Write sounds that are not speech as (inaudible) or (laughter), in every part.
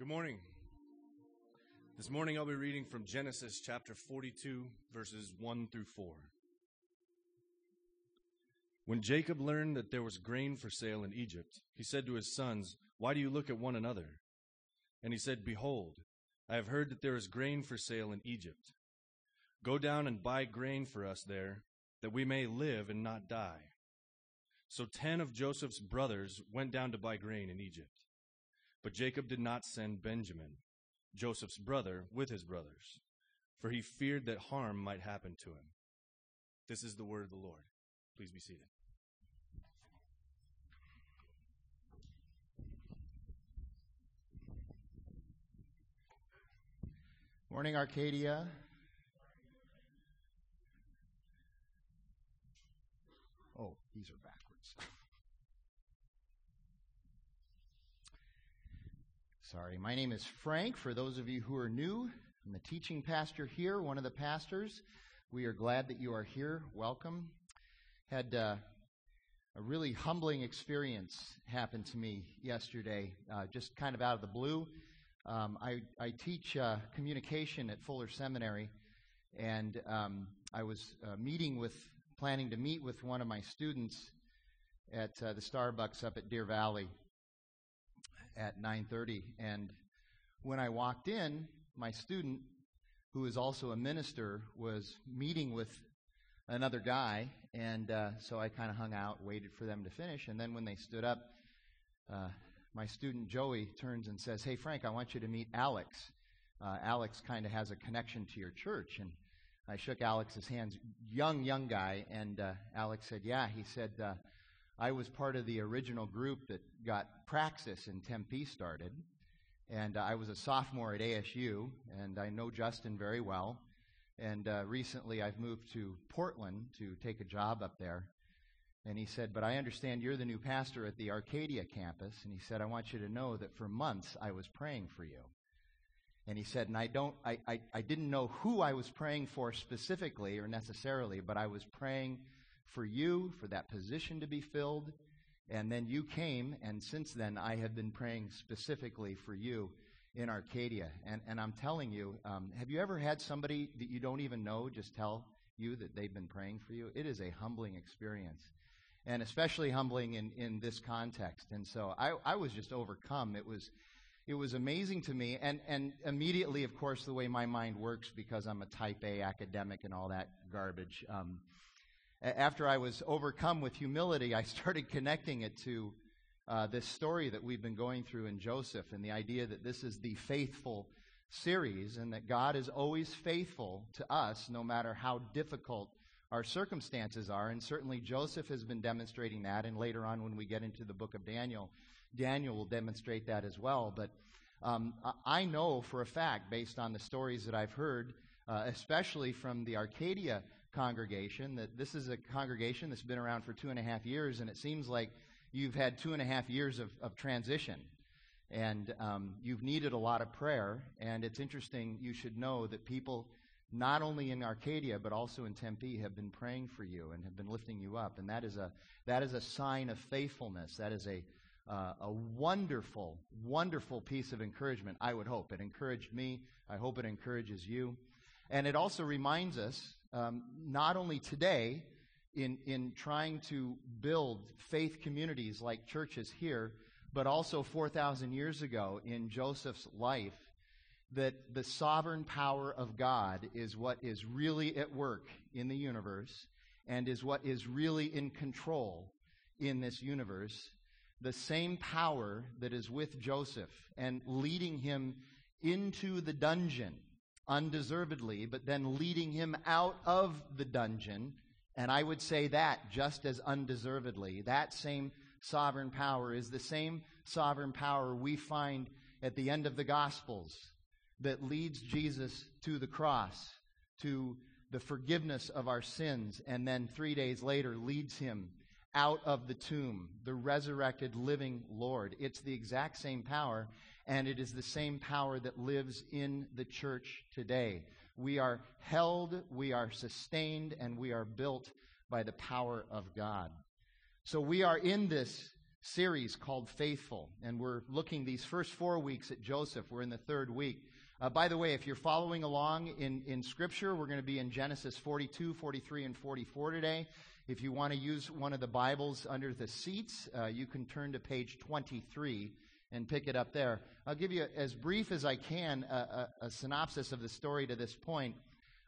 Good morning. This morning I'll be reading from Genesis chapter 42, verses 1 through 4. When Jacob learned that there was grain for sale in Egypt, he said to his sons, Why do you look at one another? And he said, Behold, I have heard that there is grain for sale in Egypt. Go down and buy grain for us there, that we may live and not die. So ten of Joseph's brothers went down to buy grain in Egypt. But Jacob did not send Benjamin, Joseph's brother, with his brothers, for he feared that harm might happen to him. This is the word of the Lord. Please be seated. Morning, Arcadia. Oh, these are backwards. Sorry, my name is Frank. For those of you who are new, I'm the teaching pastor here, one of the pastors. We are glad that you are here. Welcome. Had uh, a really humbling experience happen to me yesterday, uh, just kind of out of the blue. Um, I, I, teach uh, communication at Fuller Seminary, and um, I was uh, meeting with, planning to meet with one of my students at uh, the Starbucks up at Deer Valley at 9:30. And when I walked in, my student, who is also a minister, was meeting with another guy, and uh, so I kind of hung out, waited for them to finish, and then when they stood up. Uh, my student Joey turns and says, Hey, Frank, I want you to meet Alex. Uh, Alex kind of has a connection to your church. And I shook Alex's hands, young, young guy. And uh, Alex said, Yeah. He said, uh, I was part of the original group that got Praxis in Tempe started. And uh, I was a sophomore at ASU, and I know Justin very well. And uh, recently I've moved to Portland to take a job up there. And he said, But I understand you're the new pastor at the Arcadia campus. And he said, I want you to know that for months I was praying for you. And he said, and I don't, I, I, I didn't know who I was praying for specifically or necessarily, but I was praying for you, for that position to be filled. And then you came, and since then I have been praying specifically for you in Arcadia. And, and I'm telling you, um, have you ever had somebody that you don't even know just tell you that they've been praying for you? It is a humbling experience and especially humbling in, in this context. And so I, I was just overcome. It was, it was amazing to me. And, and immediately, of course, the way my mind works, because I'm a type A academic and all that garbage, um, after I was overcome with humility, I started (laughs) connecting it to uh, this story that we've been going through in Joseph and the idea that this is the faithful series and that God is always faithful to us no matter how difficult our circumstances are. And certainly Joseph has been demonstrating that. And later on, when we get into the book of Daniel, Daniel will demonstrate that as well. But um, I know for a fact, based on the stories that I've heard, uh, especially from the Arcadia congregation, that this is a congregation that's been around for two and a half years, and it seems like you've had two and a half years of, of transition. And um, you've needed a lot of prayer. And it's interesting, you should know that people not only in Arcadia but also in Tempe have been praying for you and have been lifting you up, and that is a that is a sign of faithfulness. That is a uh, a wonderful, wonderful piece of encouragement. I would hope it encouraged me. I hope it encourages you, and it also reminds us um, not only today in in trying to build faith communities like churches here, but also four thousand years ago in Joseph's life that the sovereign power of God is what is really at work in the universe and is what is really in control in this universe. The same power that is with Joseph and leading him into the dungeon undeservedly, but then leading him out of the dungeon. And I would say that just as undeservedly. That same sovereign power is the same sovereign power we find at the end of the Gospels that leads Jesus to the cross, to the forgiveness of our sins, and then three days later leads him out of the tomb, the resurrected living Lord. It's the exact same power, and it is the same power that lives in the church today. We are held, we are sustained, and we are built by the power of God. So we are in this series called Faithful, and we're looking these first four weeks at Joseph. We're in the third week. Uh, by the way, if you're following along in, in Scripture, we're going to be in Genesis 42, 43, and 44 today. If you want to use one of the Bibles under the seats, uh, you can turn to page 23 and pick it up there. I'll give you, as brief as I can, a, a, a synopsis of the story to this point.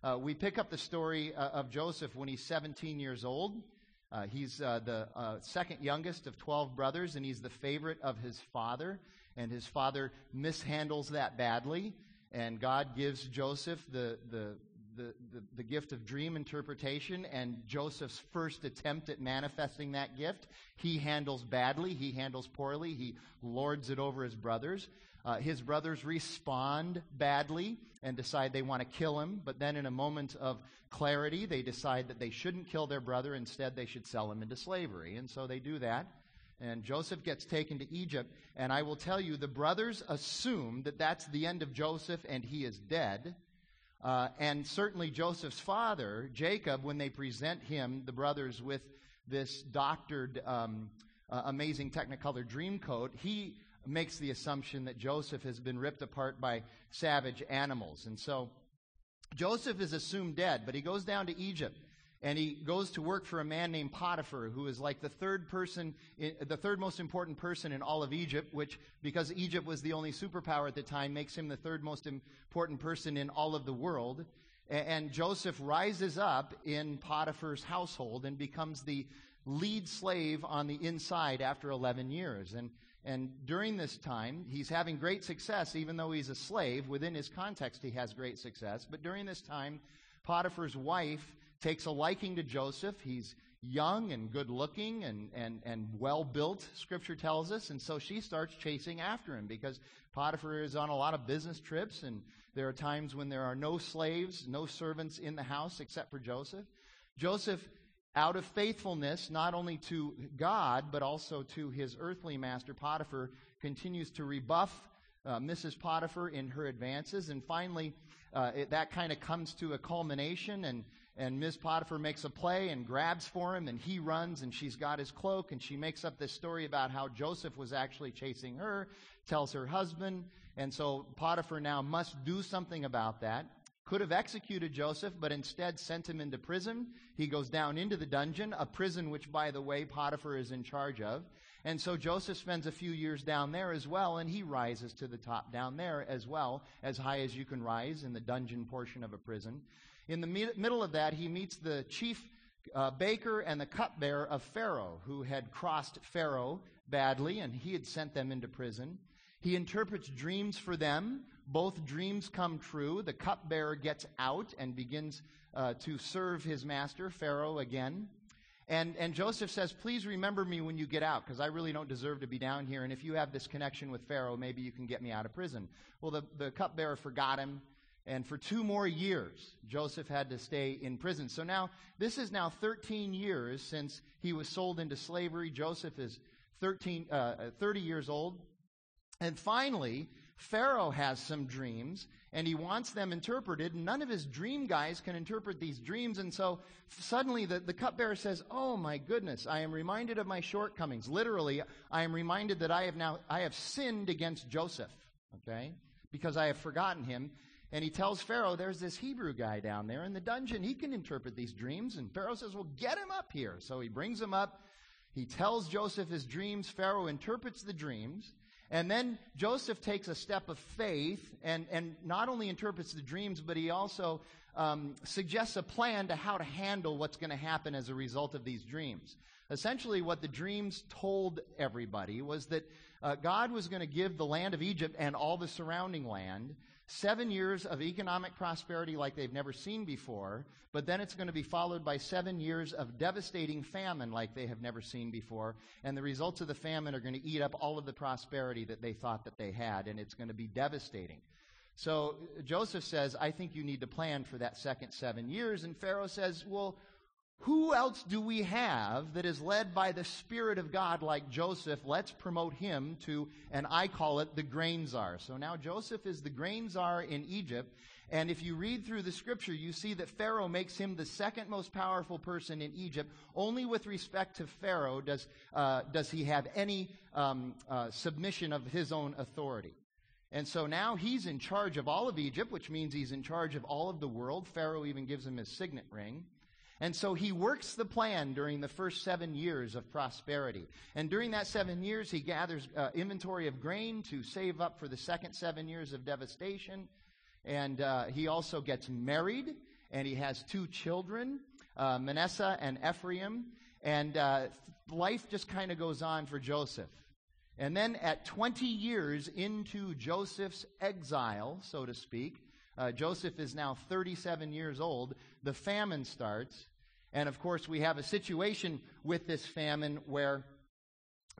Uh, we pick up the story uh, of Joseph when he's 17 years old. Uh, he's uh, the uh, second youngest of 12 brothers, and he's the favorite of his father. And his father mishandles that badly. And God gives Joseph the, the, the, the, the, gift of dream interpretation. And Joseph's first attempt at manifesting that gift, he handles badly. He handles poorly. He lords it over his brothers. Uh, his brothers respond badly and decide they want to kill him, but then in a moment of clarity, they decide that they shouldn't kill their brother. Instead, they should sell him into slavery. And so they do that. And Joseph gets taken to Egypt. And I will tell you, the brothers assume that that's the end of Joseph and he is dead. Uh, and certainly Joseph's father, Jacob, when they present him, the brothers, with this doctored, um, uh, amazing Technicolor dream coat, he makes the assumption that Joseph has been ripped apart by savage animals. And so Joseph is assumed dead, but he goes down to Egypt and he goes to work for a man named Potiphar, who is like the third person, the third most important person in all of Egypt, which, because Egypt was the only superpower at the time, makes him the third most important person in all of the world. And Joseph rises up in Potiphar's household and becomes the lead slave on the inside after 11 years. And and during this time, he's having great success, even though he's a slave. Within his context, he has great success. But during this time, Potiphar's wife takes a liking to Joseph. He's young and good looking and, and, and well built, scripture tells us. And so she starts chasing after him because Potiphar is on a lot of business trips. And there are times when there are no slaves, no servants in the house except for Joseph. Joseph out of faithfulness, not only to God, but also to his earthly master, Potiphar, continues to rebuff uh, Mrs. Potiphar in her advances. And finally, uh, it, that kind of comes to a culmination, and, and Ms. Potiphar makes a play and grabs for him, and he runs, and she's got his cloak, and she makes up this story about how Joseph was actually chasing her, tells her husband, and so Potiphar now must do something about that could have executed Joseph, but instead sent him into prison. He goes down into the dungeon, a prison which, by the way, Potiphar is in charge of. And so Joseph spends a few years down there as well, and he rises to the top down there as well, as high as you can rise in the dungeon portion of a prison. In the middle of that, he meets the chief uh, baker and the cupbearer of Pharaoh, who had crossed Pharaoh badly, and he had sent them into prison. He interprets dreams for them both dreams come true. The cupbearer gets out and begins uh, to serve his master, Pharaoh, again. And, and Joseph says, Please remember me when you get out, because I really don't deserve to be down here. And if you have this connection with Pharaoh, maybe you can get me out of prison. Well, the, the cupbearer forgot him. And for two more years, Joseph had to stay in prison. So now, this is now 13 years since he was sold into slavery. Joseph is 13, uh, 30 years old. And finally, Pharaoh has some dreams and he wants them interpreted. None of his dream guys can interpret these dreams. And so suddenly the, the cupbearer says, Oh my goodness, I am reminded of my shortcomings. Literally, I am reminded that I have now, I have sinned against Joseph. Okay? Because I have forgotten him. And he tells Pharaoh, There's this Hebrew guy down there in the dungeon. He can interpret these dreams. And Pharaoh says, Well, get him up here. So he brings him up. He tells Joseph his dreams. Pharaoh interprets the dreams. And then Joseph takes a step of faith and, and not only interprets the dreams, but he also um, suggests a plan to how to handle what's going to happen as a result of these dreams. Essentially, what the dreams told everybody was that uh, God was going to give the land of Egypt and all the surrounding land seven years of economic prosperity like they've never seen before, but then it's going to be followed by seven years of devastating famine like they have never seen before. And the results of the famine are going to eat up all of the prosperity that they thought that they had, and it's going to be devastating. So Joseph says, I think you need to plan for that second seven years. And Pharaoh says, Well, who else do we have that is led by the Spirit of God like Joseph? Let's promote him to, and I call it the grain czar. So now Joseph is the grain czar in Egypt. And if you read through the scripture, you see that Pharaoh makes him the second most powerful person in Egypt. Only with respect to Pharaoh does, uh, does he have any um, uh, submission of his own authority. And so now he's in charge of all of Egypt, which means he's in charge of all of the world. Pharaoh even gives him his signet ring. And so he works the plan during the first seven years of prosperity. And during that seven years, he gathers uh, inventory of grain to save up for the second seven years of devastation. And uh, he also gets married, and he has two children, uh, Manasseh and Ephraim. And uh, life just kind of goes on for Joseph. And then at 20 years into Joseph's exile, so to speak, uh, Joseph is now 37 years old. The famine starts. And of course, we have a situation with this famine where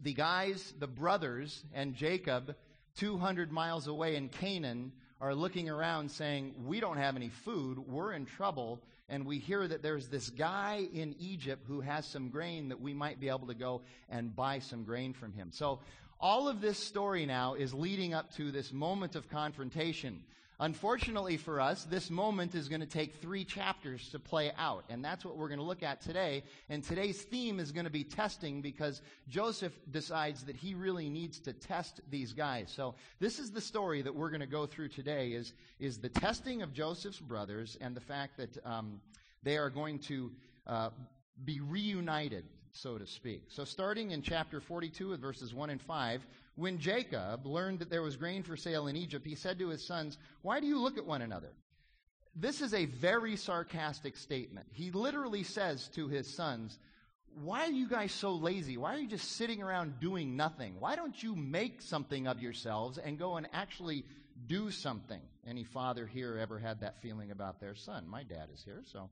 the guys, the brothers, and Jacob, 200 miles away in Canaan, are looking around saying, We don't have any food. We're in trouble. And we hear that there's this guy in Egypt who has some grain that we might be able to go and buy some grain from him. So, all of this story now is leading up to this moment of confrontation. Unfortunately for us, this moment is going to take three chapters to play out. And that's what we're going to look at today. And today's theme is going to be testing because Joseph decides that he really needs to test these guys. So this is the story that we're going to go through today is, is the testing of Joseph's brothers and the fact that um, they are going to uh, be reunited so to speak. So, starting in chapter 42 with verses 1 and 5, when Jacob learned that there was grain for sale in Egypt, he said to his sons, Why do you look at one another? This is a very sarcastic statement. He literally says to his sons, Why are you guys so lazy? Why are you just sitting around doing nothing? Why don't you make something of yourselves and go and actually do something? Any father here ever had that feeling about their son? My dad is here, so.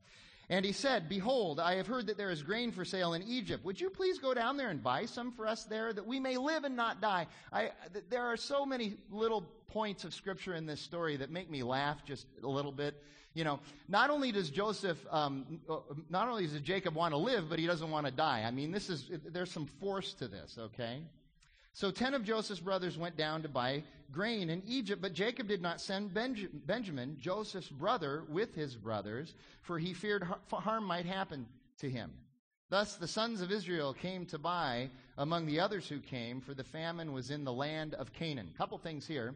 And he said, Behold, I have heard that there is grain for sale in Egypt. Would you please go down there and buy some for us there, that we may live and not die? I, th- there are so many little points of scripture in this story that make me laugh just a little bit. You know, not only does Joseph, um, uh, not only does Jacob want to live, but he doesn't want to die. I mean, this is, there's some force to this, okay? So ten of Joseph's brothers went down to buy grain in Egypt, but Jacob did not send Benjamin, Joseph's brother, with his brothers, for he feared harm might happen to him. Thus the sons of Israel came to buy among the others who came, for the famine was in the land of Canaan. Couple things here.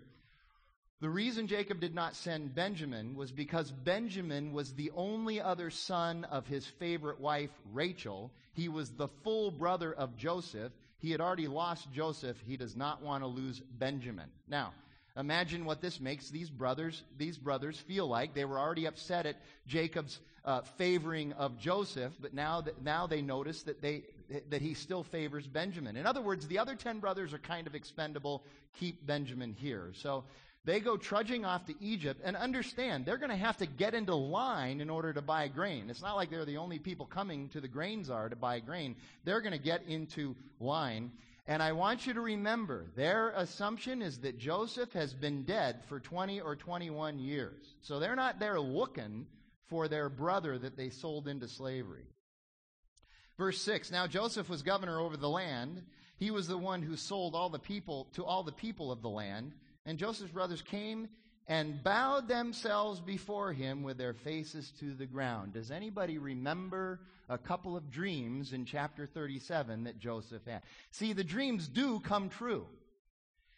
The reason Jacob did not send Benjamin was because Benjamin was the only other son of his favorite wife, Rachel. He was the full brother of Joseph. He had already lost Joseph. He does not want to lose Benjamin. Now, imagine what this makes these brothers, these brothers feel like. They were already upset at Jacob's uh, favoring of Joseph, but now that, now they notice that they, that he still favors Benjamin. In other words, the other 10 brothers are kind of expendable. Keep Benjamin here. So they go trudging off to Egypt and understand they're going to have to get into line in order to buy grain. It's not like they're the only people coming to the grain czar to buy grain. They're going to get into line. And I want you to remember their assumption is that Joseph has been dead for 20 or 21 years. So they're not there looking for their brother that they sold into slavery. Verse 6 Now Joseph was governor over the land. He was the one who sold all the people to all the people of the land. And Joseph's brothers came and bowed themselves before him with their faces to the ground. Does anybody remember a couple of dreams in chapter 37 that Joseph had? See, the dreams do come true.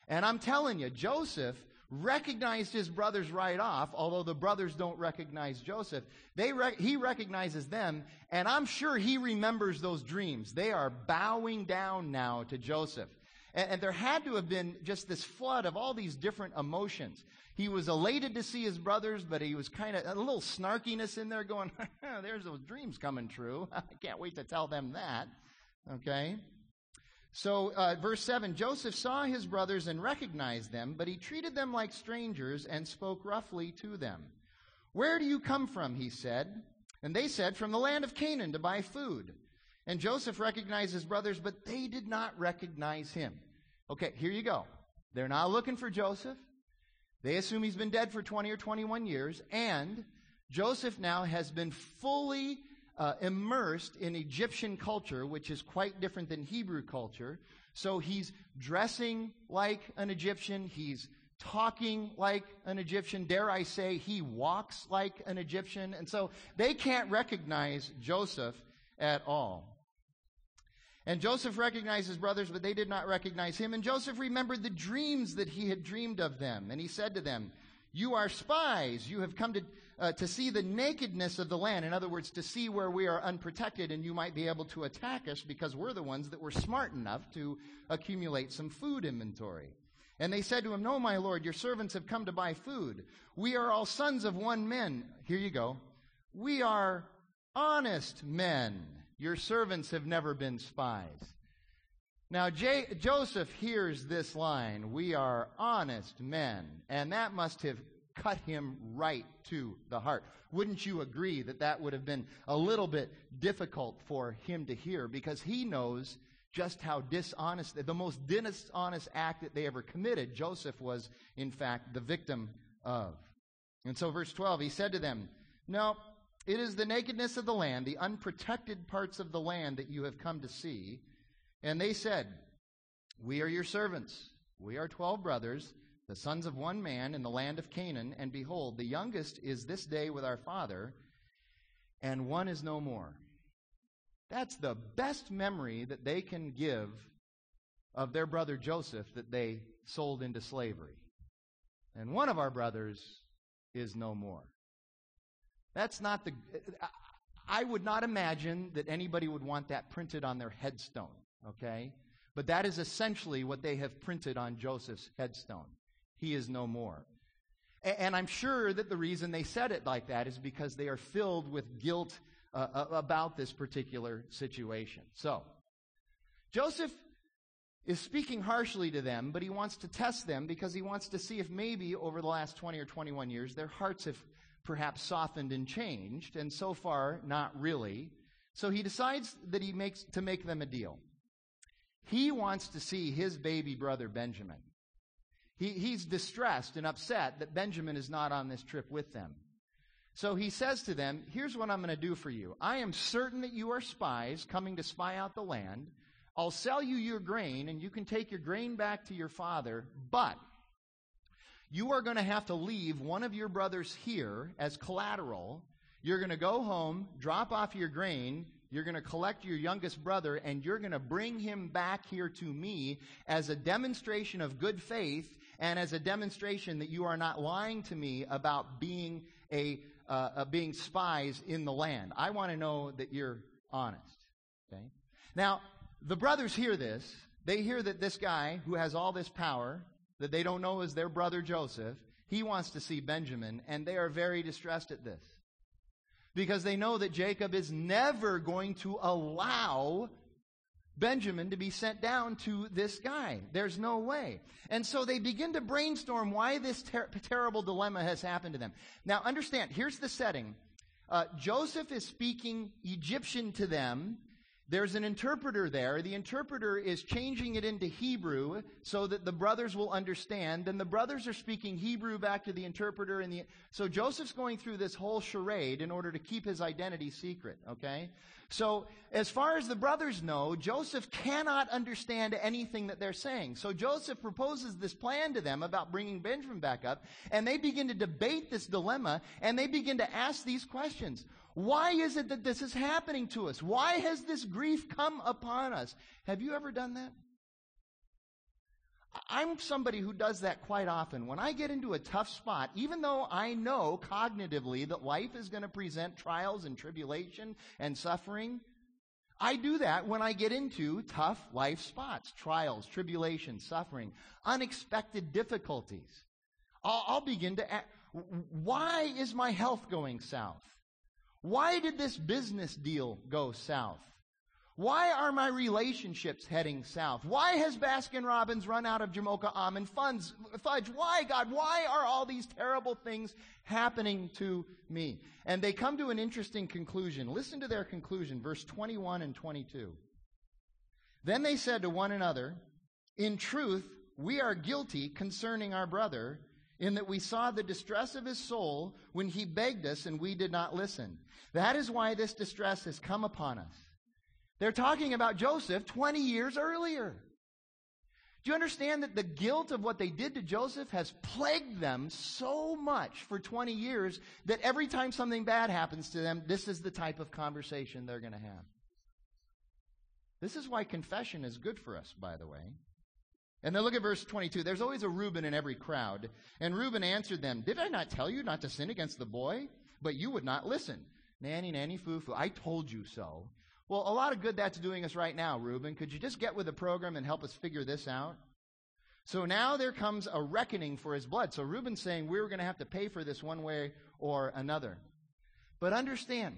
And I'm telling you, Joseph recognized his brothers right off, although the brothers don't recognize Joseph. They he recognizes them, and I'm sure he remembers those dreams. They are bowing down now to Joseph. And, and there had to have been just this flood of all these different emotions. He was elated to see his brothers, but he was kind of a little snarkiness in there going, (laughs) there's those dreams coming true. (laughs) I can't wait to tell them that. Okay? So, uh, verse 7 Joseph saw his brothers and recognized them, but he treated them like strangers and spoke roughly to them. Where do you come from? He said. And they said, From the land of Canaan to buy food. And Joseph recognized his brothers, but they did not recognize him. Okay, here you go. They're not looking for Joseph. They assume he's been dead for 20 or 21 years. And Joseph now has been fully uh, immersed in Egyptian culture, which is quite different than Hebrew culture. So he's dressing like an Egyptian. He's talking like an Egyptian. Dare I say, he walks like an Egyptian. And so they can't recognize Joseph at all. And Joseph recognized his brothers, but they did not recognize him. And Joseph remembered the dreams that he had dreamed of them. And he said to them, You are spies. You have come to, uh, to see the nakedness of the land. In other words, to see where we are unprotected and you might be able to attack us because we're the ones that were smart enough to accumulate some food inventory. And they said to him, No, my lord, your servants have come to buy food. We are all sons of one man. Here you go. We are honest men. Your servants have never been spies. Now, J- Joseph hears this line, We are honest men. And that must have cut him right to the heart. Wouldn't you agree that that would have been a little bit difficult for him to hear because he knows just how dishonest, the most dishonest act that they ever committed, Joseph was, in fact, the victim of. And so, verse 12, he said to them, No, it is the nakedness of the land, the unprotected parts of the land that you have come to see. And they said, We are your servants. We are twelve brothers, the sons of one man in the land of Canaan. And behold, the youngest is this day with our father, and one is no more. That's the best memory that they can give of their brother Joseph that they sold into slavery. And one of our brothers is no more. That's not the. I would not imagine that anybody would want that printed on their headstone, okay? But that is essentially what they have printed on Joseph's headstone. He is no more. And I'm sure that the reason they said it like that is because they are filled with guilt uh, uh, about this particular situation. So, Joseph is speaking harshly to them, but he wants to test them because he wants to see if maybe over the last 20 or 21 years their hearts have perhaps softened and changed, and so far, not really. So he decides that he makes to make them a deal. He wants to see his baby brother Benjamin. He, he's distressed and upset that Benjamin is not on this trip with them. So he says to them, Here's what I'm going to do for you. I am certain that you are spies coming to spy out the land. I'll sell you your grain, and you can take your grain back to your father, but you are going to have to leave one of your brothers here as collateral. You're going to go home, drop off your grain, you're going to collect your youngest brother, and you're going to bring him back here to me as a demonstration of good faith and as a demonstration that you are not lying to me about being a uh, uh, being spies in the land. I want to know that you're honest. Okay. Now the brothers hear this. They hear that this guy who has all this power that they don't know is their brother Joseph, he wants to see Benjamin, and they are very distressed at this. Because they know that Jacob is never going to allow Benjamin to be sent down to this guy. There's no way. And so they begin to brainstorm why this ter- terrible dilemma has happened to them. Now, understand, here's the setting. Uh, Joseph is speaking Egyptian to them there's an interpreter there. The interpreter is changing it into Hebrew so that the brothers will understand. And the brothers are speaking Hebrew back to the interpreter. And the, so Joseph's going through this whole charade in order to keep his identity secret, okay? So as far as the brothers know, Joseph cannot understand anything that they're saying. So Joseph proposes this plan to them about bringing Benjamin back up. And they begin to debate this dilemma and they begin to ask these questions. Why is it that this is happening to us? Why has this grief come upon us? Have you ever done that? I'm somebody who does that quite often. When I get into a tough spot, even though I know cognitively that life is going to present trials and tribulation and suffering, I do that when I get into tough life spots, trials, tribulation, suffering, unexpected difficulties. I'll, I'll begin to ask, why is my health going south? Why did this business deal go south? Why are my relationships heading south? Why has Baskin Robbins run out of Jamoca almond funds, fudge? Why, God? Why are all these terrible things happening to me? And they come to an interesting conclusion. Listen to their conclusion, verse 21 and 22. Then they said to one another, In truth, we are guilty concerning our brother. In that we saw the distress of his soul when he begged us and we did not listen. That is why this distress has come upon us. They're talking about Joseph 20 years earlier. Do you understand that the guilt of what they did to Joseph has plagued them so much for 20 years that every time something bad happens to them, this is the type of conversation they're going to have? This is why confession is good for us, by the way. And then look at verse 22. There's always a Reuben in every crowd. And Reuben answered them, Did I not tell you not to sin against the boy? But you would not listen. Nanny, nanny, foo, foo. I told you so. Well, a lot of good that's doing us right now, Reuben. Could you just get with the program and help us figure this out? So now there comes a reckoning for his blood. So Reuben's saying we're going to have to pay for this one way or another. But understand,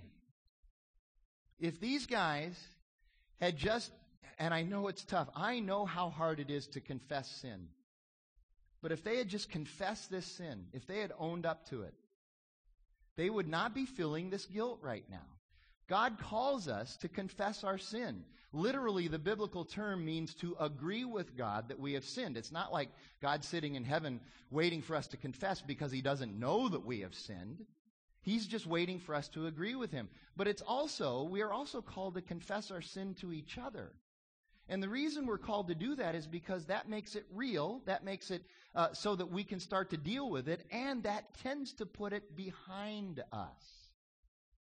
if these guys had just, and I know it's tough, I know how hard it is to confess sin. But if they had just confessed this sin, if they had owned up to it, they would not be feeling this guilt right now. God calls us to confess our sin. Literally, the biblical term means to agree with God that we have sinned. It's not like God sitting in heaven waiting for us to confess because he doesn't know that we have sinned. He's just waiting for us to agree with him. But it's also, we are also called to confess our sin to each other. And the reason we're called to do that is because that makes it real. That makes it uh, so that we can start to deal with it. And that tends to put it behind us.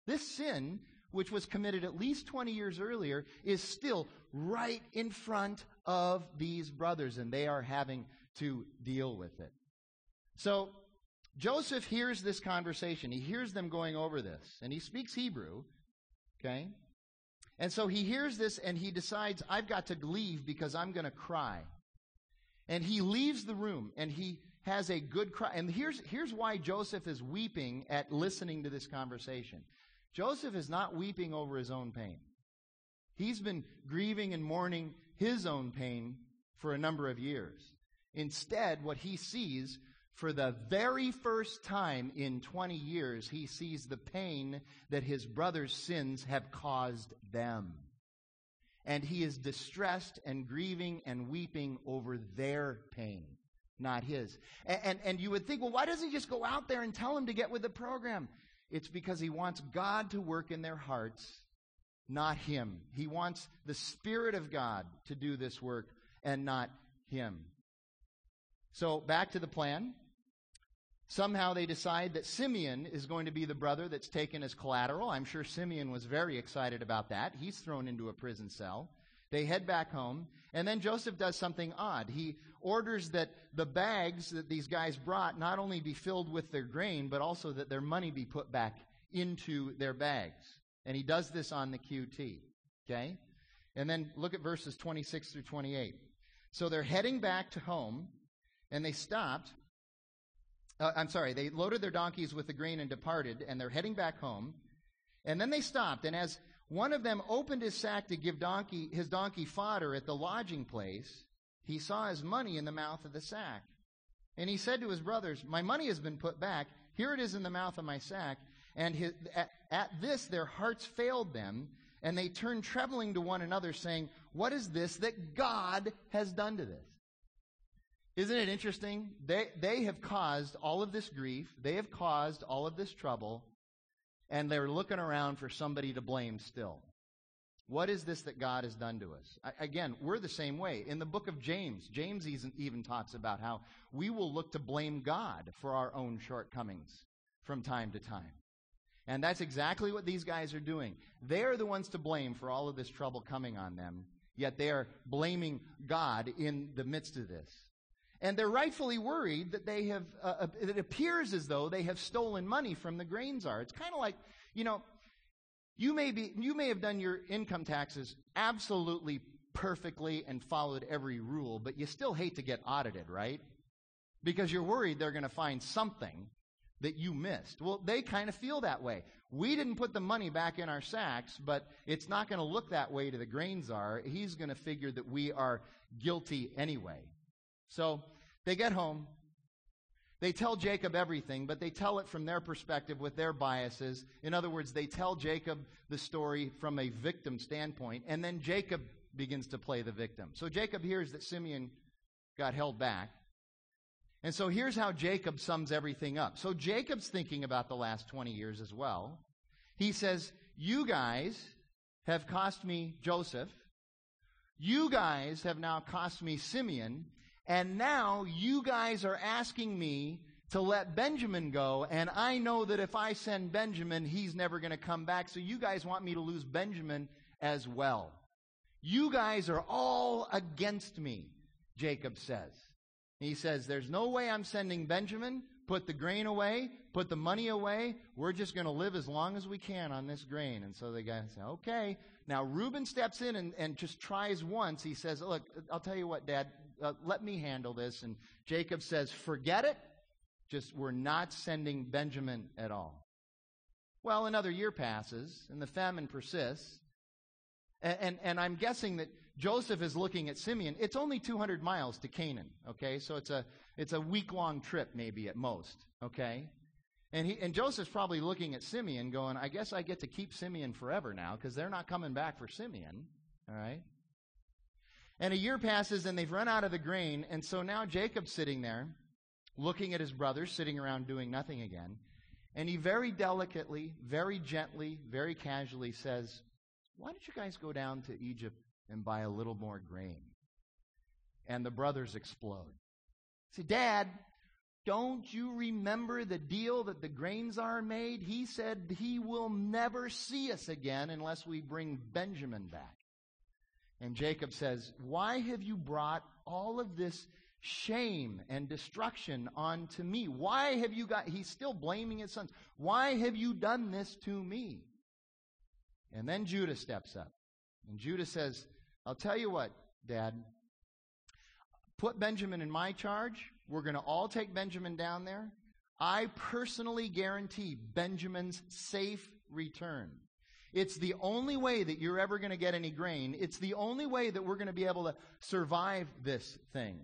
This sin which was committed at least 20 years earlier, is still right in front of these brothers, and they are having to deal with it. So, Joseph hears this conversation. He hears them going over this, and he speaks Hebrew, okay? And so he hears this and he decides, I've got to leave because I'm going to cry. And he leaves the room and he has a good cry. And here's, here's why Joseph is weeping at listening to this conversation. Joseph is not weeping over his own pain. He's been grieving and mourning his own pain for a number of years. Instead, what he sees for the very first time in 20 years, he sees the pain that his brother's sins have caused them. And he is distressed and grieving and weeping over their pain, not his. And, and, and you would think, well, why doesn't he just go out there and tell him to get with the program? It's because he wants God to work in their hearts, not him. He wants the Spirit of God to do this work and not him. So back to the plan. Somehow they decide that Simeon is going to be the brother that's taken as collateral. I'm sure Simeon was very excited about that. He's thrown into a prison cell. They head back home, and then Joseph does something odd. He orders that the bags that these guys brought not only be filled with their grain, but also that their money be put back into their bags. And he does this on the QT. Okay? And then look at verses 26 through 28. So they're heading back to home, and they stopped. Uh, I'm sorry, they loaded their donkeys with the grain and departed, and they're heading back home. And then they stopped, and as one of them opened his sack to give donkey, his donkey fodder at the lodging place, he saw his money in the mouth of the sack. And he said to his brothers, My money has been put back. Here it is in the mouth of my sack. And his, at, at this, their hearts failed them, and they turned trembling to one another, saying, What is this that God has done to this? Isn't it interesting? They, they have caused all of this grief, they have caused all of this trouble, and they're looking around for somebody to blame still. What is this that God has done to us? I, again, we're the same way. In the book of James, James even talks about how we will look to blame God for our own shortcomings from time to time. And that's exactly what these guys are doing. They are the ones to blame for all of this trouble coming on them, yet they are blaming God in the midst of this. And they're rightfully worried that they have, uh, uh it appears as though they have stolen money from the grain czar. It's kind of like, you know, you may be, you may have done your income taxes absolutely perfectly and followed every rule, but you still hate to get audited, right? Because you're worried they're going to find something that you missed. Well, they kind of feel that way. We didn't put the money back in our sacks, but it's not going to look that way to the grain czar. He's going to figure that we are guilty anyway. So they get home. They tell Jacob everything, but they tell it from their perspective with their biases. In other words, they tell Jacob the story from a victim standpoint, and then Jacob begins to play the victim. So Jacob hears that Simeon got held back. And so here's how Jacob sums everything up. So Jacob's thinking about the last 20 years as well. He says, You guys have cost me Joseph. You guys have now cost me Simeon. And now you guys are asking me to let Benjamin go. And I know that if I send Benjamin, he's never going to come back. So you guys want me to lose Benjamin as well. You guys are all against me, Jacob says. He says, There's no way I'm sending Benjamin. Put the grain away, put the money away. We're just going to live as long as we can on this grain. And so the guy says, Okay. Now Reuben steps in and, and just tries once. He says, Look, I'll tell you what, Dad, uh, let me handle this. And Jacob says, Forget it. Just, we're not sending Benjamin at all. Well, another year passes, and the famine persists. And, and, and, I'm guessing that Joseph is looking at Simeon. It's only 200 miles to Canaan, okay? So it's a, it's a week long trip, maybe at most, okay? And, he, and Joseph's probably looking at Simeon going, I guess I get to keep Simeon forever now because they're not coming back for Simeon, all right? And a year passes and they've run out of the grain. And so now Jacob's sitting there looking at his brothers sitting around doing nothing again. And he very delicately, very gently, very casually says, Why don't you guys go down to Egypt and buy a little more grain? And the brothers explode. Say, Dad, don't you remember the deal that the grain czar made? He said he will never see us again unless we bring Benjamin back. And Jacob says, Why have you brought all of this shame and destruction onto me? Why have you got, he's still blaming his sons. Why have you done this to me? And then Judah steps up. And Judah says, I'll tell you what, Dad. Put Benjamin in my charge. We're going to all take Benjamin down there. I personally guarantee Benjamin's safe return. It's the only way that you're ever going to get any grain. It's the only way that we're going to be able to survive this thing.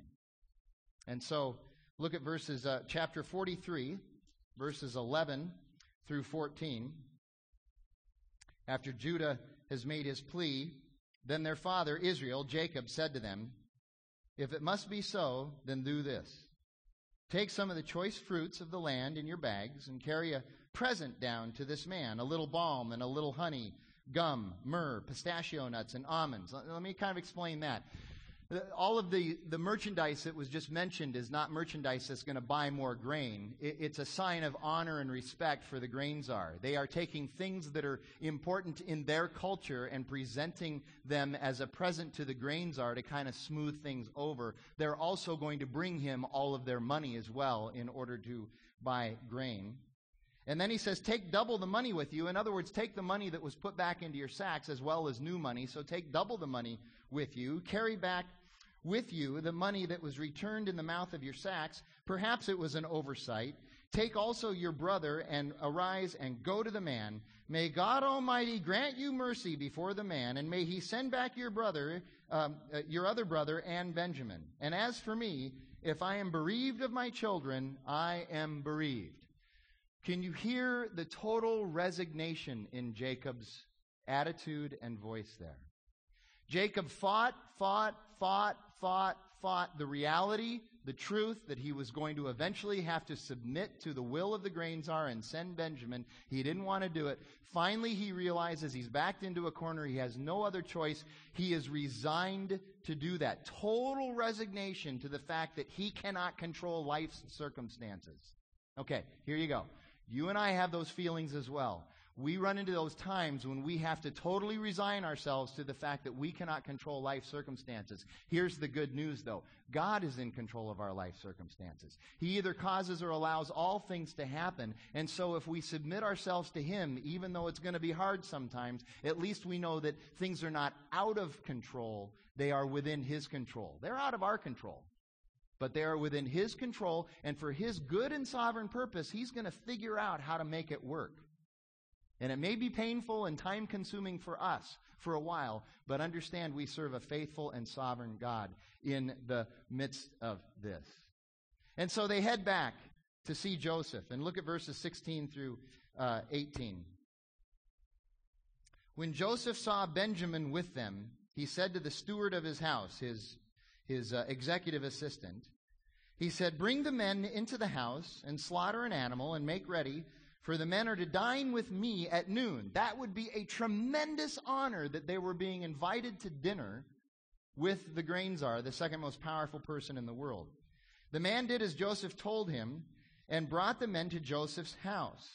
And so, look at verses, uh, chapter 43, verses 11 through 14. After Judah has made his plea, then their father, Israel, Jacob, said to them, If it must be so, then do this. Take some of the choice fruits of the land in your bags and carry a present down to this man a little balm and a little honey, gum, myrrh, pistachio nuts, and almonds. Let me kind of explain that. All of the, the merchandise that was just mentioned is not merchandise that's going to buy more grain. It, it's a sign of honor and respect for the grain czar. They are taking things that are important in their culture and presenting them as a present to the grain czar to kind of smooth things over. They're also going to bring him all of their money as well in order to buy grain. And then he says, take double the money with you. In other words, take the money that was put back into your sacks as well as new money. So take double the money with you. Carry back with you the money that was returned in the mouth of your sacks. Perhaps it was an oversight. Take also your brother and arise and go to the man. May God Almighty grant you mercy before the man, and may he send back your brother, um, uh, your other brother, and Benjamin. And as for me, if I am bereaved of my children, I am bereaved. Can you hear the total resignation in Jacob's attitude and voice there? Jacob fought, fought, fought, fought, fought the reality, the truth that he was going to eventually have to submit to the will of the grain czar and send Benjamin. He didn't want to do it. Finally, he realizes he's backed into a corner. He has no other choice. He is resigned to do that. Total resignation to the fact that he cannot control life's circumstances. Okay, here you go. You and I have those feelings as well. We run into those times when we have to totally resign ourselves to the fact that we cannot control life circumstances. Here's the good news though. God is in control of our life circumstances. He either causes or allows all things to happen. And so if we submit ourselves to Him, even though it's going to be hard sometimes, at least we know that things are not out of control. They are within His control. They're out of our control but they are within His control, and for His good and sovereign purpose, He's going to figure out how to make it work. And it may be painful and time consuming for us for a while, but understand we serve a faithful and sovereign God in the midst of this. And so they head back to see Joseph, and look at verses 16 through uh, 18. When Joseph saw Benjamin with them, he said to the steward of his house, his, his uh, executive assistant, He said, Bring the men into the house and slaughter an animal and make ready, for the men are to dine with me at noon. That would be a tremendous honor that they were being invited to dinner with the grain czar, the second most powerful person in the world. The man did as Joseph told him and brought the men to Joseph's house.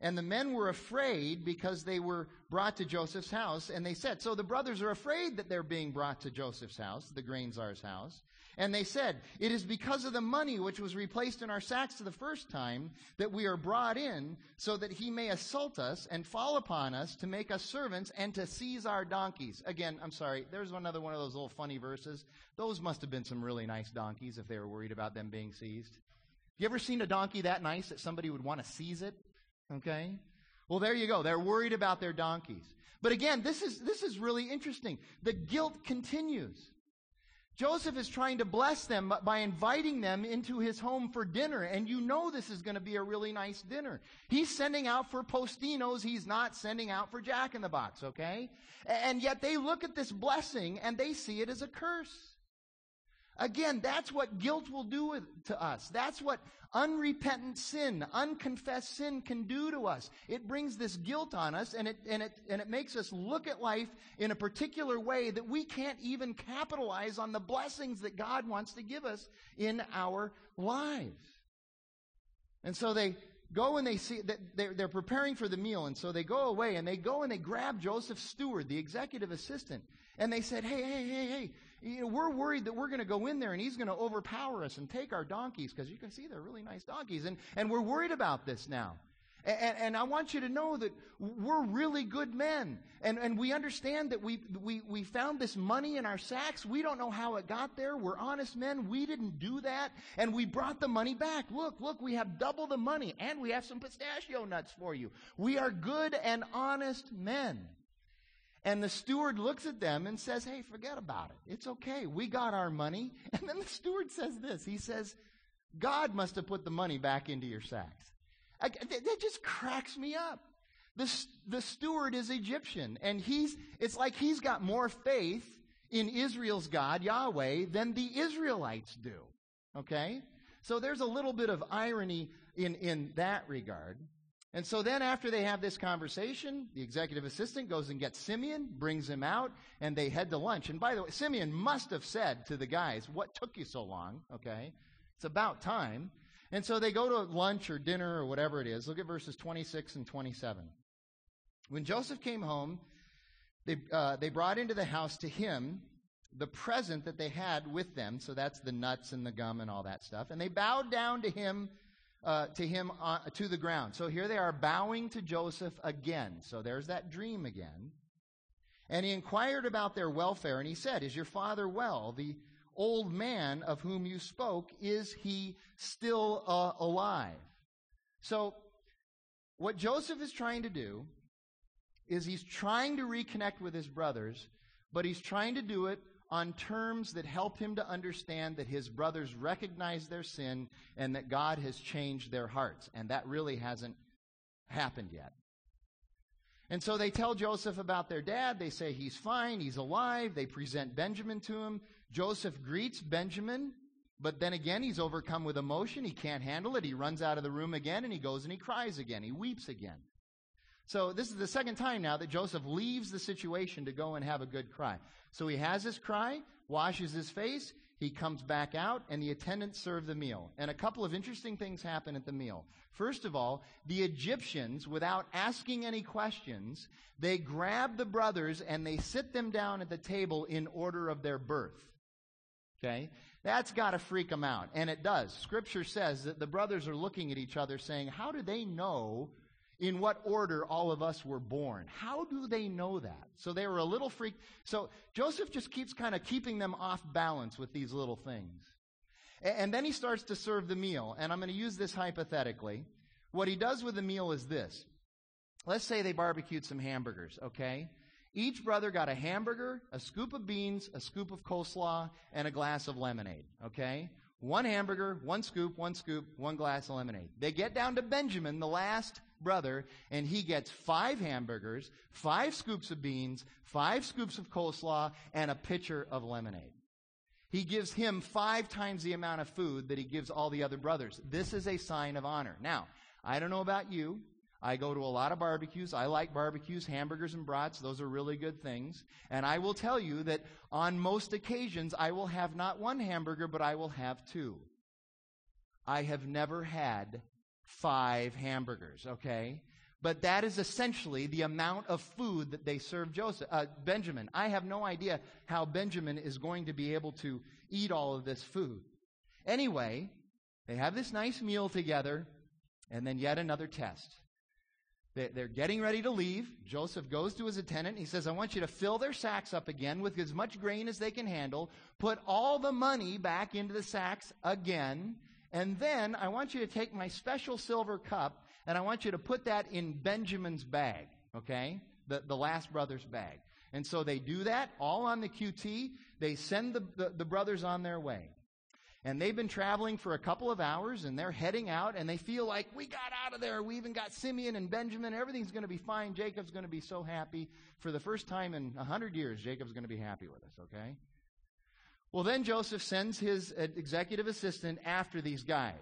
And the men were afraid because they were brought to Joseph's house. And they said, So the brothers are afraid that they're being brought to Joseph's house, the grain czar's house. And they said, It is because of the money which was replaced in our sacks the first time that we are brought in, so that he may assault us and fall upon us to make us servants and to seize our donkeys. Again, I'm sorry, there's another one of those little funny verses. Those must have been some really nice donkeys if they were worried about them being seized. You ever seen a donkey that nice that somebody would want to seize it? Okay? Well, there you go. They're worried about their donkeys. But again, this is, this is really interesting. The guilt continues. Joseph is trying to bless them by inviting them into his home for dinner, and you know this is going to be a really nice dinner. He's sending out for postinos, he's not sending out for Jack in the Box, okay? And yet they look at this blessing and they see it as a curse. Again, that's what guilt will do to us. That's what unrepentant sin, unconfessed sin can do to us. It brings this guilt on us and it, and it, and it makes us look at life in a particular way that we can't even capitalize on the blessings that God wants to give us in our lives. And so they go and they see that they're, they're preparing for the meal. And so they go away and they go and they grab Joseph steward, the executive assistant. And they said, Hey, hey, hey, hey, you know, we're worried that we're going to go in there and he's going to overpower us and take our donkeys because you can see they're really nice donkeys. And, and we're worried about this now. And, and, I want you to know that we're really good men. And, and we understand that we, we, we found this money in our sacks. We don't know how it got there. We're honest men. We didn't do that. And we brought the money back. Look, look, we have double the money and we have some pistachio nuts for you. We are good and honest men. And the steward looks at them and says, Hey, forget about it. It's okay. We got our money. (laughs) And then the steward says this He says, God must have put the money back into your sacks. I, that just cracks me up. The, the steward is Egyptian, and he's, it's like he's got more faith in Israel's God, Yahweh, than the Israelites do. Okay? So there's a little bit of irony in, in that regard. And so then after they have this conversation, the executive assistant goes and gets Simeon, brings him out, and they head to lunch. And by the way, Simeon must have said to the guys, what took you so long? Okay. It's about time. And so they go to lunch or dinner or whatever it is. Look at verses 26 and 27. When Joseph came home, they, uh, they brought into the house to him the present that they had with them. So that's the nuts and the gum and all that stuff. And they bowed down to him uh, to him uh, to the ground. So here they are bowing to Joseph again. So there's that dream again. And he inquired about their welfare, and he said, Is your father well? The old man of whom you spoke, is he still uh, alive? So, what Joseph is trying to do is he's trying to reconnect with his brothers, but he's trying to do it on terms that help him to understand that his brothers recognize their sin and that God has changed their hearts. And that really hasn't happened yet. And so they tell Joseph about their dad. They say he's fine, he's alive. They present Benjamin to him. Joseph greets Benjamin, but then again, he's overcome with emotion. He can't handle it. He runs out of the room again and he goes and he cries again. He weeps again. So this is the second time now that Joseph leaves the situation to go and have a good cry. So he has his cry, washes his face, he comes back out, and the attendants serve the meal. And a couple of interesting things happen at the meal. First of all, the Egyptians, without asking any questions, they grab the brothers and they sit them down at the table in order of their birth. Okay? That's got to freak them out. And it does. Scripture says that the brothers are looking at each other saying, How do they know in what order all of us were born. How do they know that? So they were a little freaked. So Joseph just keeps kind of keeping them off balance with these little things. And then he starts to serve the meal. And I'm going to use this hypothetically. What he does with the meal is this. Let's say they barbecued some hamburgers, okay? Each brother got a hamburger, a scoop of beans, a scoop of coleslaw, and a glass of lemonade, okay? One hamburger, one scoop, one scoop, one glass of lemonade. They get down to Benjamin, the last brother, and he gets five hamburgers, five scoops of beans, five scoops of coleslaw, and a pitcher of lemonade. He gives him five times the amount of food that he gives all the other brothers. This is a sign of honor. Now, I don't know about you. I go to a lot of barbecues. I like barbecues, hamburgers and brats. Those are really good things. And I will tell you that on most occasions, I will have not one hamburger, but I will have two. I have never had five hamburgers, okay? But that is essentially the amount of food that they serve Joseph, uh, Benjamin. I have no idea how Benjamin is going to be able to eat all of this food. Anyway, they have this nice meal together, and then yet another test. They're getting ready to leave. Joseph goes to his attendant. He says, I want you to fill their sacks up again with as much grain as they can handle. Put all the money back into the sacks again. And then I want you to take my special silver cup and I want you to put that in Benjamin's bag, okay? The, the last brother's bag. And so they do that all on the QT. They send the, the, the brothers on their way. And they've been traveling for a couple of hours and they're heading out and they feel like we got out of there. We even got Simeon and Benjamin. Everything's going to be fine. Jacob's going to be so happy. For the first time in a hundred years, Jacob's going to be happy with us, okay? Well, then Joseph sends his uh, executive assistant after these guys.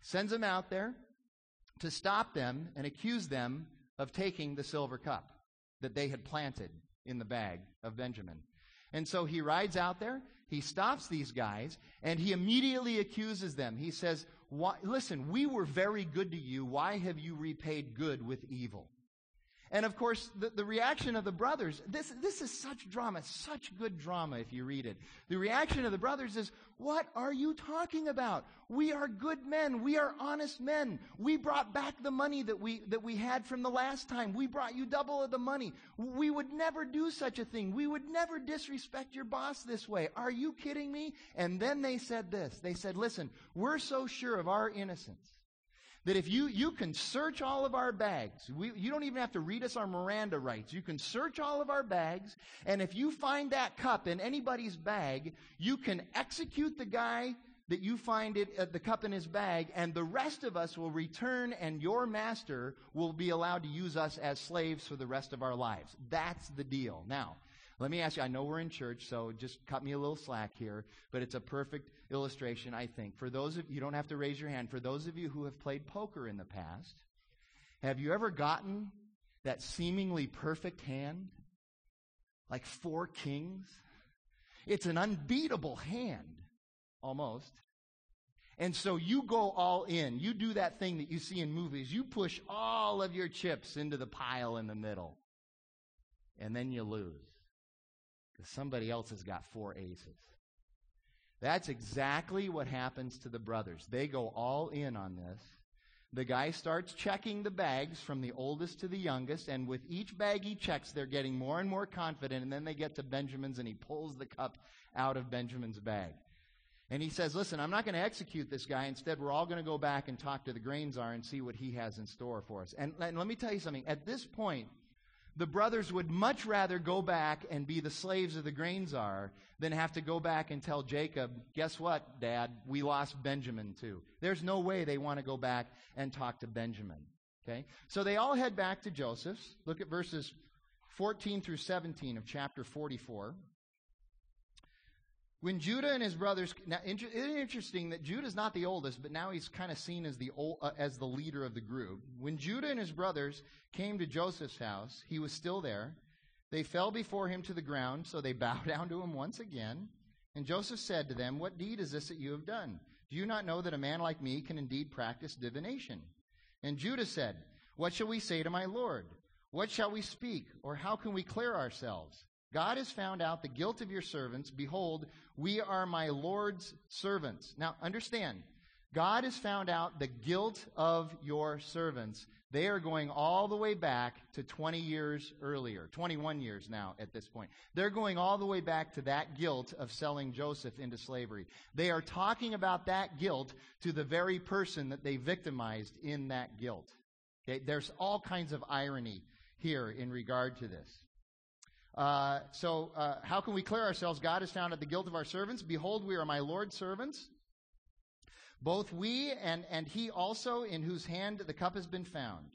Sends them out there to stop them and accuse them of taking the silver cup that they had planted in the bag of Benjamin. And so he rides out there, he stops these guys, and he immediately accuses them. He says, Listen, we were very good to you. Why have you repaid good with evil? And of course, the, the reaction of the brothers, this, this is such drama, such good drama if you read it. The reaction of the brothers is, What are you talking about? We are good men. We are honest men. We brought back the money that we, that we had from the last time. We brought you double of the money. We would never do such a thing. We would never disrespect your boss this way. Are you kidding me? And then they said this. They said, Listen, we're so sure of our innocence that if you, you can search all of our bags, we, you don't even have to read us our Miranda rights. You can search all of our bags, and if you find that cup in anybody's bag, you can execute the guy that you find it, uh, the cup in his bag, and the rest of us will return, and your master will be allowed to use us as slaves for the rest of our lives. That's the deal. Now, let me ask you, I know we're in church, so just cut me a little slack here, but it's a perfect illustration, I think. For those of you don't have to raise your hand, for those of you who have played poker in the past, have you ever gotten that seemingly perfect hand? Like four kings? It's an unbeatable hand, almost. And so you go all in. You do that thing that you see in movies. You push all of your chips into the pile in the middle. And then you lose somebody else has got four aces. That's exactly what happens to the brothers. They go all in on this. The guy starts checking the bags from the oldest to the youngest, and with each bag he checks, they're getting more and more confident, and then they get to Benjamin's, and he pulls the cup out of Benjamin's bag. And he says, Listen, I'm not going to execute this guy. Instead, we're all going to go back and talk to the grain czar and see what he has in store for us. And, and let me tell you something. At this point, the brothers would much rather go back and be the slaves of the grain czar than have to go back and tell Jacob, guess what, Dad? We lost Benjamin too. There's no way they want to go back and talk to Benjamin. Okay? So they all head back to Joseph's. Look at verses 14 through 17 of chapter 44. When Judah and his brothers, now it's interesting that Judah's not the oldest, but now he's kind of seen as the old, uh, as the leader of the group. When Judah and his brothers came to Joseph's house, he was still there. They fell before him to the ground, so they (laughs) bowed down to him once again. And Joseph said to them, "What deed is this that you have done? Do you not know that a man like me can indeed practice divination?" And Judah said, "What shall we say to my lord? What shall we speak, or how can we clear ourselves?" God has found out the guilt of your servants. Behold, we are my Lord's servants. Now, understand, God has found out the guilt of your servants. They are going all the way back to 20 years earlier, 21 years now at this point. They're going all the way back to that guilt of selling Joseph into slavery. They are talking about that guilt to the very person that they victimized in that guilt. Okay? There's all kinds of irony here in regard to this. Uh, so, uh, how can we clear ourselves? God has found out the guilt of our servants. Behold, we are my Lord's servants. Both we and, and he also, in whose hand the cup has been found.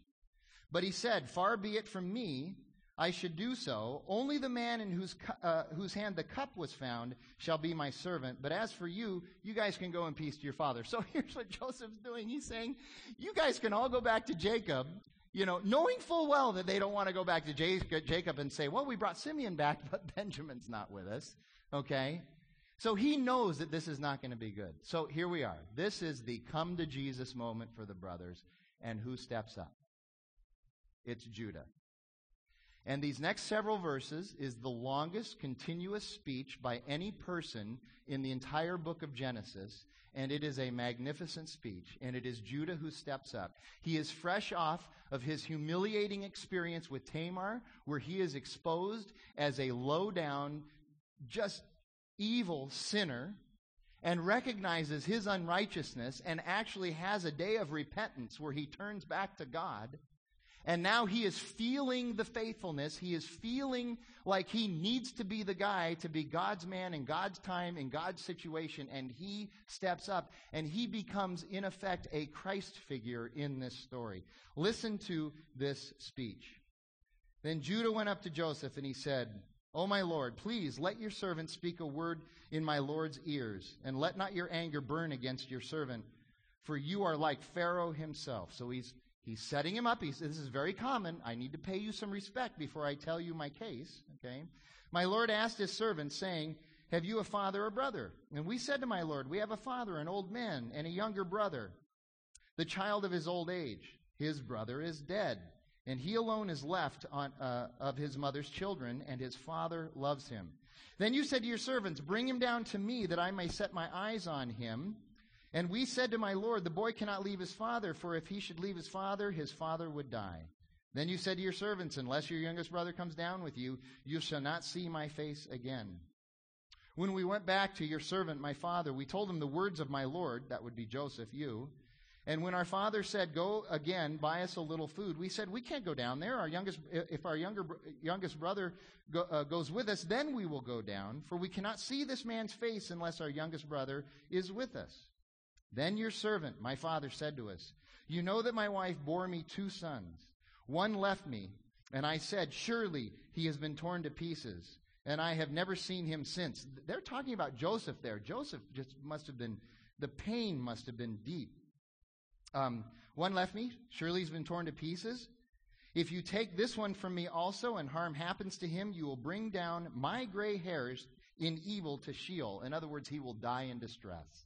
But he said, Far be it from me, I should do so. Only the man in whose, uh, whose hand the cup was found shall be my servant. But as for you, you guys can go in peace to your father. (laughs) So here's what Joseph's doing. He's saying, you guys can all go back to Jacob, you know, knowing full well that they don't want to go back to Jacob and say, well, we brought Simeon back, (laughs) but Benjamin's not with us. Okay? So he knows that this is not going to be good. So here we are. This is the come to Jesus moment for the brothers. And who steps up? It's Judah. And these next several verses is the longest continuous speech by any person in the entire book of Genesis. And it is a magnificent speech. And it is Judah who steps up. He is fresh off of his humiliating experience with Tamar, where he is exposed as a low down, just evil sinner and recognizes his unrighteousness and actually has a day of repentance where he turns back to God. And now he is feeling the faithfulness. He is feeling like he needs to be the guy to be God's man in God's time, in God's situation. And he steps up and he becomes, in effect, a Christ figure in this story. Listen to this speech. Then Judah went up to Joseph and he said, O my Lord, please let your servant speak a word in my Lord's ears, and let not your anger burn against your servant, for you are like Pharaoh himself. So he's He's setting him up. He's, this is very common. I need to pay you some respect before I tell you my case. Okay. My Lord asked his servant, saying, Have you a father or brother? And we said to my Lord, We have a father, an old man, and a younger brother, the child of his old age. His brother is dead, and he alone is left on, uh, of his mother's children, and his father loves him. Then you said to your servants, Bring him down to me, that I may set my eyes on him. And we said to my Lord, The boy cannot leave his father, for if he should leave his father, his father would die. Then you said to your servants, Unless your youngest brother comes down with you, you shall not see my face again. When we went back to your servant, my father, we told him the words of my Lord, that would be Joseph, you. And when our father said, Go again, buy us a little food, we said, We can't go down there. Our youngest, if our younger, youngest brother go, uh, goes with us, then we will go down, for we cannot see this man's face unless our youngest brother is with us. Then your servant, my father, said to us, You know that my wife bore me two sons. One left me, and I said, Surely he has been torn to pieces, and I have never seen him since. They're talking about Joseph there. Joseph just must have been, the pain must have been deep. Um, one left me, surely he's been torn to pieces. If you take this one from me also, and harm happens to him, you will bring down my gray hairs in evil to Sheol. In other words, he will die in distress.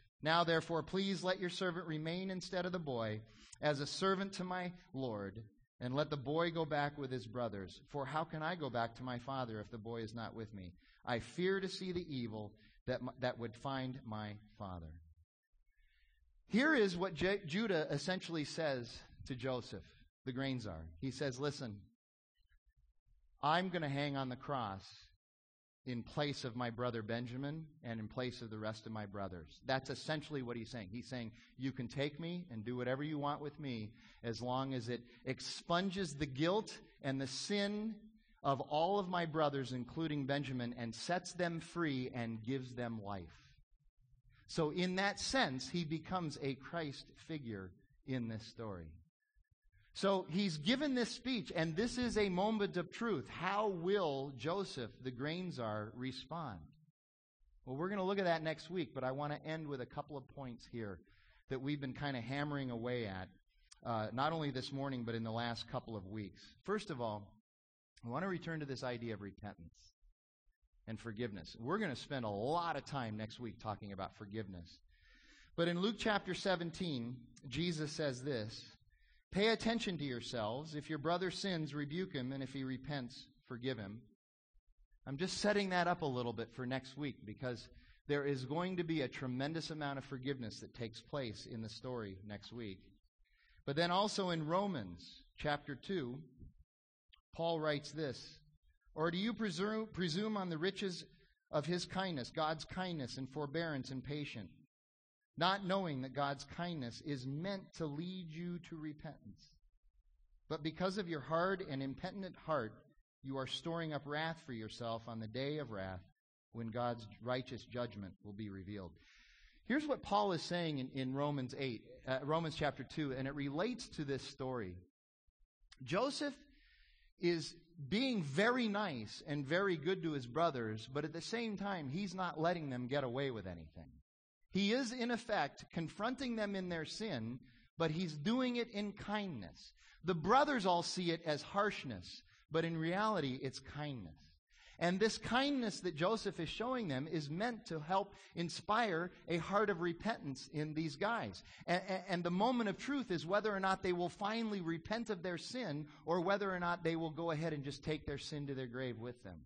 Now, therefore, please let your servant remain instead of the boy as a servant to my Lord, and let the boy go back with his brothers. For how can I go back to my father if the boy is not with me? I fear to see the evil that, that would find my father. Here is what J- Judah essentially says to Joseph, the grain czar. He says, Listen, I'm going to hang on the cross in place of my brother Benjamin and in place of the rest of my brothers. That's essentially what he's saying. He's saying, You can take me and do whatever you want with me as long as it expunges the guilt and the sin of all of my brothers, including Benjamin, and sets them free and gives them life. So, in that sense, he becomes a Christ figure in this story. So he's given this speech, and this is a moment of truth. How will Joseph, the grain czar, respond? Well, we're going to look at that next week, but I want to end with a couple of points here that we've been kind of hammering away at, uh, not only this morning, but in the last couple of weeks. First of all, I want to return to this idea of repentance and forgiveness. We're going to spend a lot of time next week talking about forgiveness. But in Luke chapter 17, Jesus says this Pay attention to yourselves. If your brother sins, rebuke him, and if he repents, forgive him. I'm just setting that up a little bit for next week because there is going to be a tremendous amount of forgiveness that takes place in the story next week. But then also in Romans chapter 2, Paul writes this Or do you presume, presume on the riches of his kindness, God's kindness and forbearance and patience, not knowing that God's kindness is meant to lead you to repentance? But because of your hard and impenitent heart, you are storing up wrath for yourself on the day of wrath when God's righteous judgment will be revealed. Here's what Paul is saying in, in Romans 8, uh, Romans chapter 2, and it relates to this story. Joseph is being very nice and very good to his brothers, but at the same time, he's not letting them get away with anything. He is, in effect, confronting them in their sin, but he's doing it in kindness. The brothers all see it as harshness, but in reality, it's kindness. And this kindness that Joseph is showing them is meant to help inspire a heart of repentance in these guys. And, and, the moment of truth is whether or not they will finally repent of their sin or whether or not they will go ahead and just take their sin to their grave with them.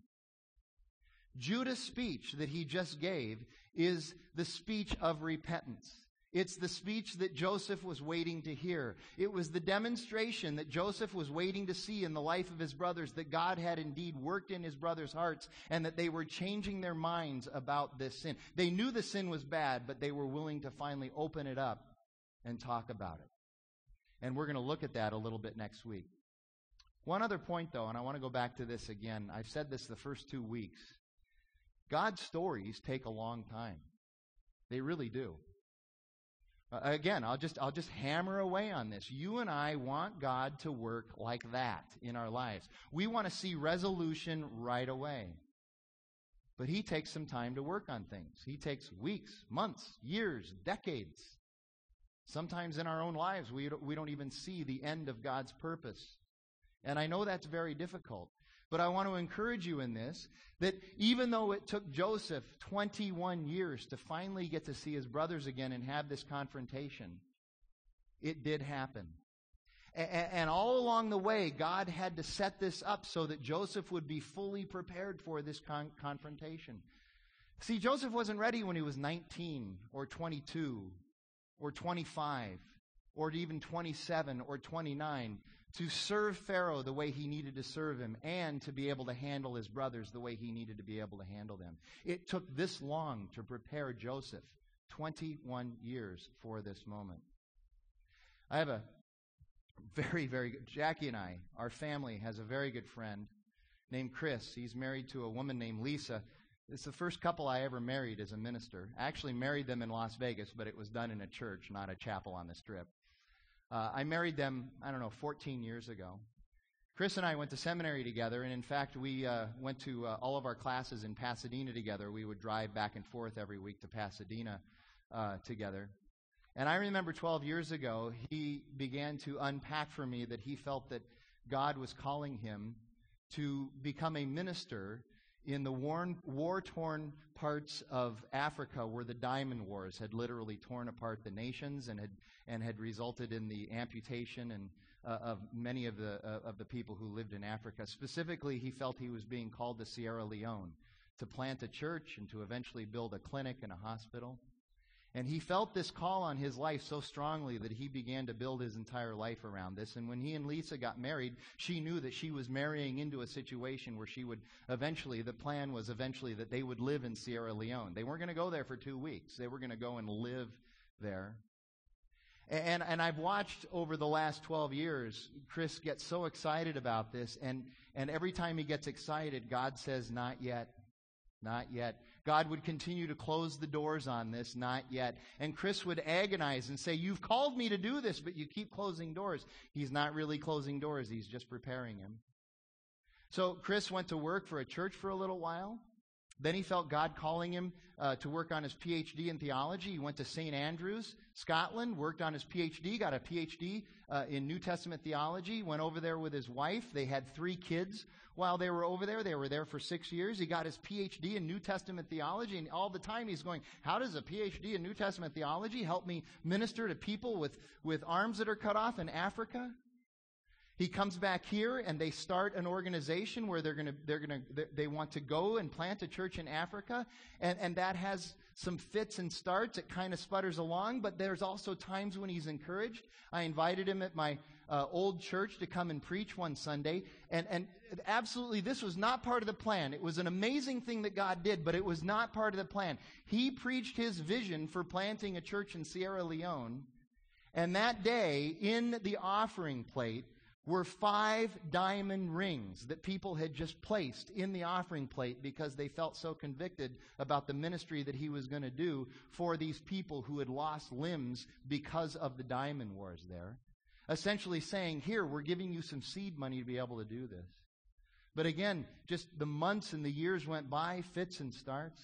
Judah's speech that he just gave is the speech of repentance. It's the speech that Joseph was waiting to hear. It was the demonstration that Joseph was waiting to see in the life of his brothers that God had indeed worked in his brothers' hearts and that they were changing their minds about this sin. They knew the sin was bad, but they were willing to finally open it up and talk about it. And we're going to look at that a little bit next week. One other point, though, and I want to go back to this again. I've said this the first two weeks. God's stories take a long time. They really do. Uh, again, I'll just, I'll just hammer away on this. You and I want God to work like that in our lives. We want to see resolution right away. But He takes some time to work on things. He takes weeks, months, years, decades. Sometimes in our own lives, we don't, we don't even see the end of God's purpose. And I know that's very difficult. But I want to encourage you in this that even though it took Joseph 21 years to finally get to see his brothers again and have this confrontation, it did happen. And all along the way, God had to set this up so that Joseph would be fully prepared for this con- confrontation. See, Joseph wasn't ready when he was 19 or 22 or 25 or even 27 or 29 to serve Pharaoh the way he needed to serve him and to be able to handle his brothers the way he needed to be able to handle them. It took this long to prepare Joseph 21 years for this moment. I have a very, very good, Jackie and I, our family has a very good friend named Chris. He's married to a woman named Lisa. It's the first couple I ever married as a minister. I actually married them in Las Vegas, but it was done in a church, not a chapel on the strip. Uh, I married them, I don't know, 14 years ago. Chris and I went to seminary together, and in fact, we uh, went to uh, all of our classes in Pasadena together. We would drive back and forth every week to Pasadena uh, together. And I remember 12 years ago, he began to unpack for me that he felt that God was calling him to become a minister in the war torn parts of Africa where the diamond wars had literally torn apart the nations and had, and had resulted in the amputation and, uh, of many of the, uh, of the people who lived in Africa. Specifically, he felt he was being called to Sierra Leone to plant a church and to eventually build a clinic and a hospital. And he felt this call on his life so strongly that he began to build his entire life around this. And when he and Lisa got married, she knew that she was marrying into a situation where she would eventually, the plan was eventually that they would live in Sierra Leone. They weren't going to go there for two weeks, they were going to go and live there. And, and I've watched over the last 12 years, Chris gets so excited about this. And, and every time he gets excited, God says, Not yet. Not yet. God would continue to close the doors on this, not yet. And Chris would agonize and say, You've called me to do this, but you keep closing doors. He's not really closing doors, he's just preparing him. So Chris went to work for a church for a little while. Then he felt God calling him uh, to work on his PhD in theology. He went to St. Andrews, Scotland, worked on his PhD, got a PhD uh, in New Testament theology, went over there with his wife. They had three kids while they were over there. They were there for six years. He got his PhD in New Testament theology, and all the time he's going, How does a PhD in New Testament theology help me minister to people with, with arms that are cut off in Africa? He comes back here and they start an organization where they're going to, they're going to, they want to go and plant a church in Africa. And, and that has some fits and starts. It kind of sputters along, but there's also times when he's encouraged. I invited him at my uh, old church to come and preach one Sunday. And, and absolutely, this was not part of the plan. It was an amazing thing that God did, but it was not part of the plan. He preached his vision for planting a church in Sierra Leone. And that day, in the offering plate, were five diamond rings that people had just placed in the offering plate because they felt so convicted about the ministry that he was going to do for these people who had lost limbs because of the diamond wars there. Essentially saying, here, we're giving you some seed money to be able to do this. But again, just the months and the years went by, fits and starts.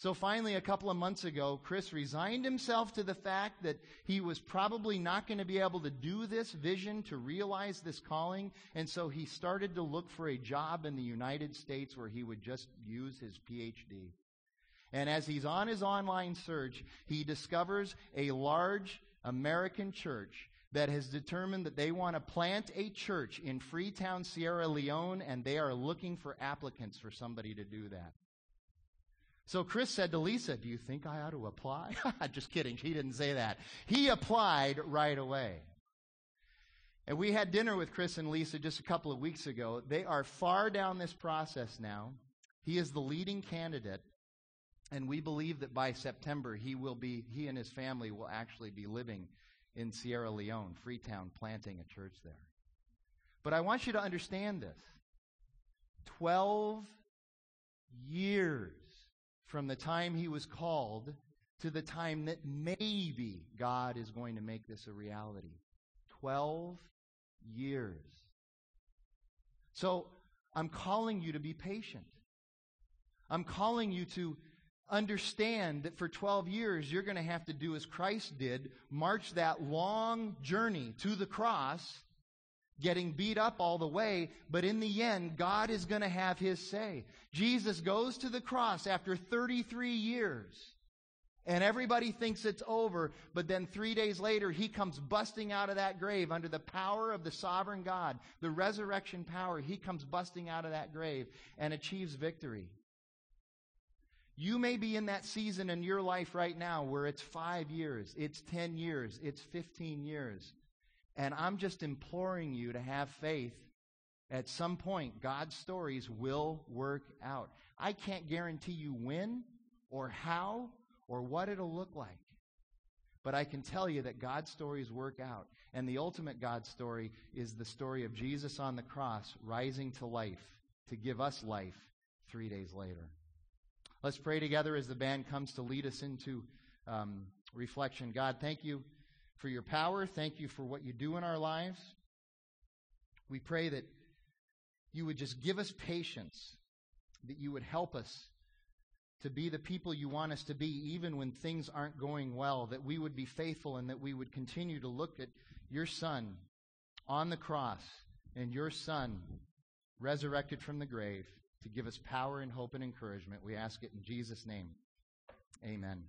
So finally, a couple of months ago, Chris resigned himself to the fact that he was probably not going to be able to do this vision, to realize this calling, and so he started to look for a job in the United States where he would just use his PhD. And as he's on his online search, he discovers a large American church that has determined that they want to plant a church in Freetown, Sierra Leone, and they are looking for applicants for somebody to do that. So Chris said to Lisa, Do you think I ought to apply? (laughs) Just kidding. He didn't say that. He applied right away. And we had dinner with Chris and Lisa just a couple of weeks ago. They are far down this process now. He is the leading candidate. And we believe that by September, he will be, he and his family will actually be living in Sierra Leone, Freetown, planting a church there. But I want you to understand this 12 years from the time he was called to the time that maybe God is going to make this a reality. 12 years. So I'm calling you to be patient. I'm calling you to understand that for 12 years you're going to have to do as Christ did, march that long journey to the cross getting beat up all the way, but in the end, God is going to have his say. Jesus goes to the cross after 33 years. And everybody thinks it's over, but then three days later, he comes busting out of that grave under the power of the sovereign God, the resurrection power. He comes busting out of that grave and achieves victory. You may be in that season in your life right now where it's five years, it's 10 years, it's 15 years. And I'm just imploring you to have faith. At some point, God's stories will work out. I can't guarantee you when or how or what it'll look like. But I can tell you that God's stories work out. And the ultimate God story is the story of Jesus on the cross rising to life to give us life three days later. Let's pray together as the band comes to lead us into um, reflection. God, thank you for your power. Thank you for what you do in our lives. We pray that you would just give us patience, that you would help us to be the people you want us to be, even when things aren't going well, that we would be faithful and that we would continue to look at your Son on the cross and your Son resurrected from the grave to give us power and hope and encouragement. We ask it in Jesus' name. Amen.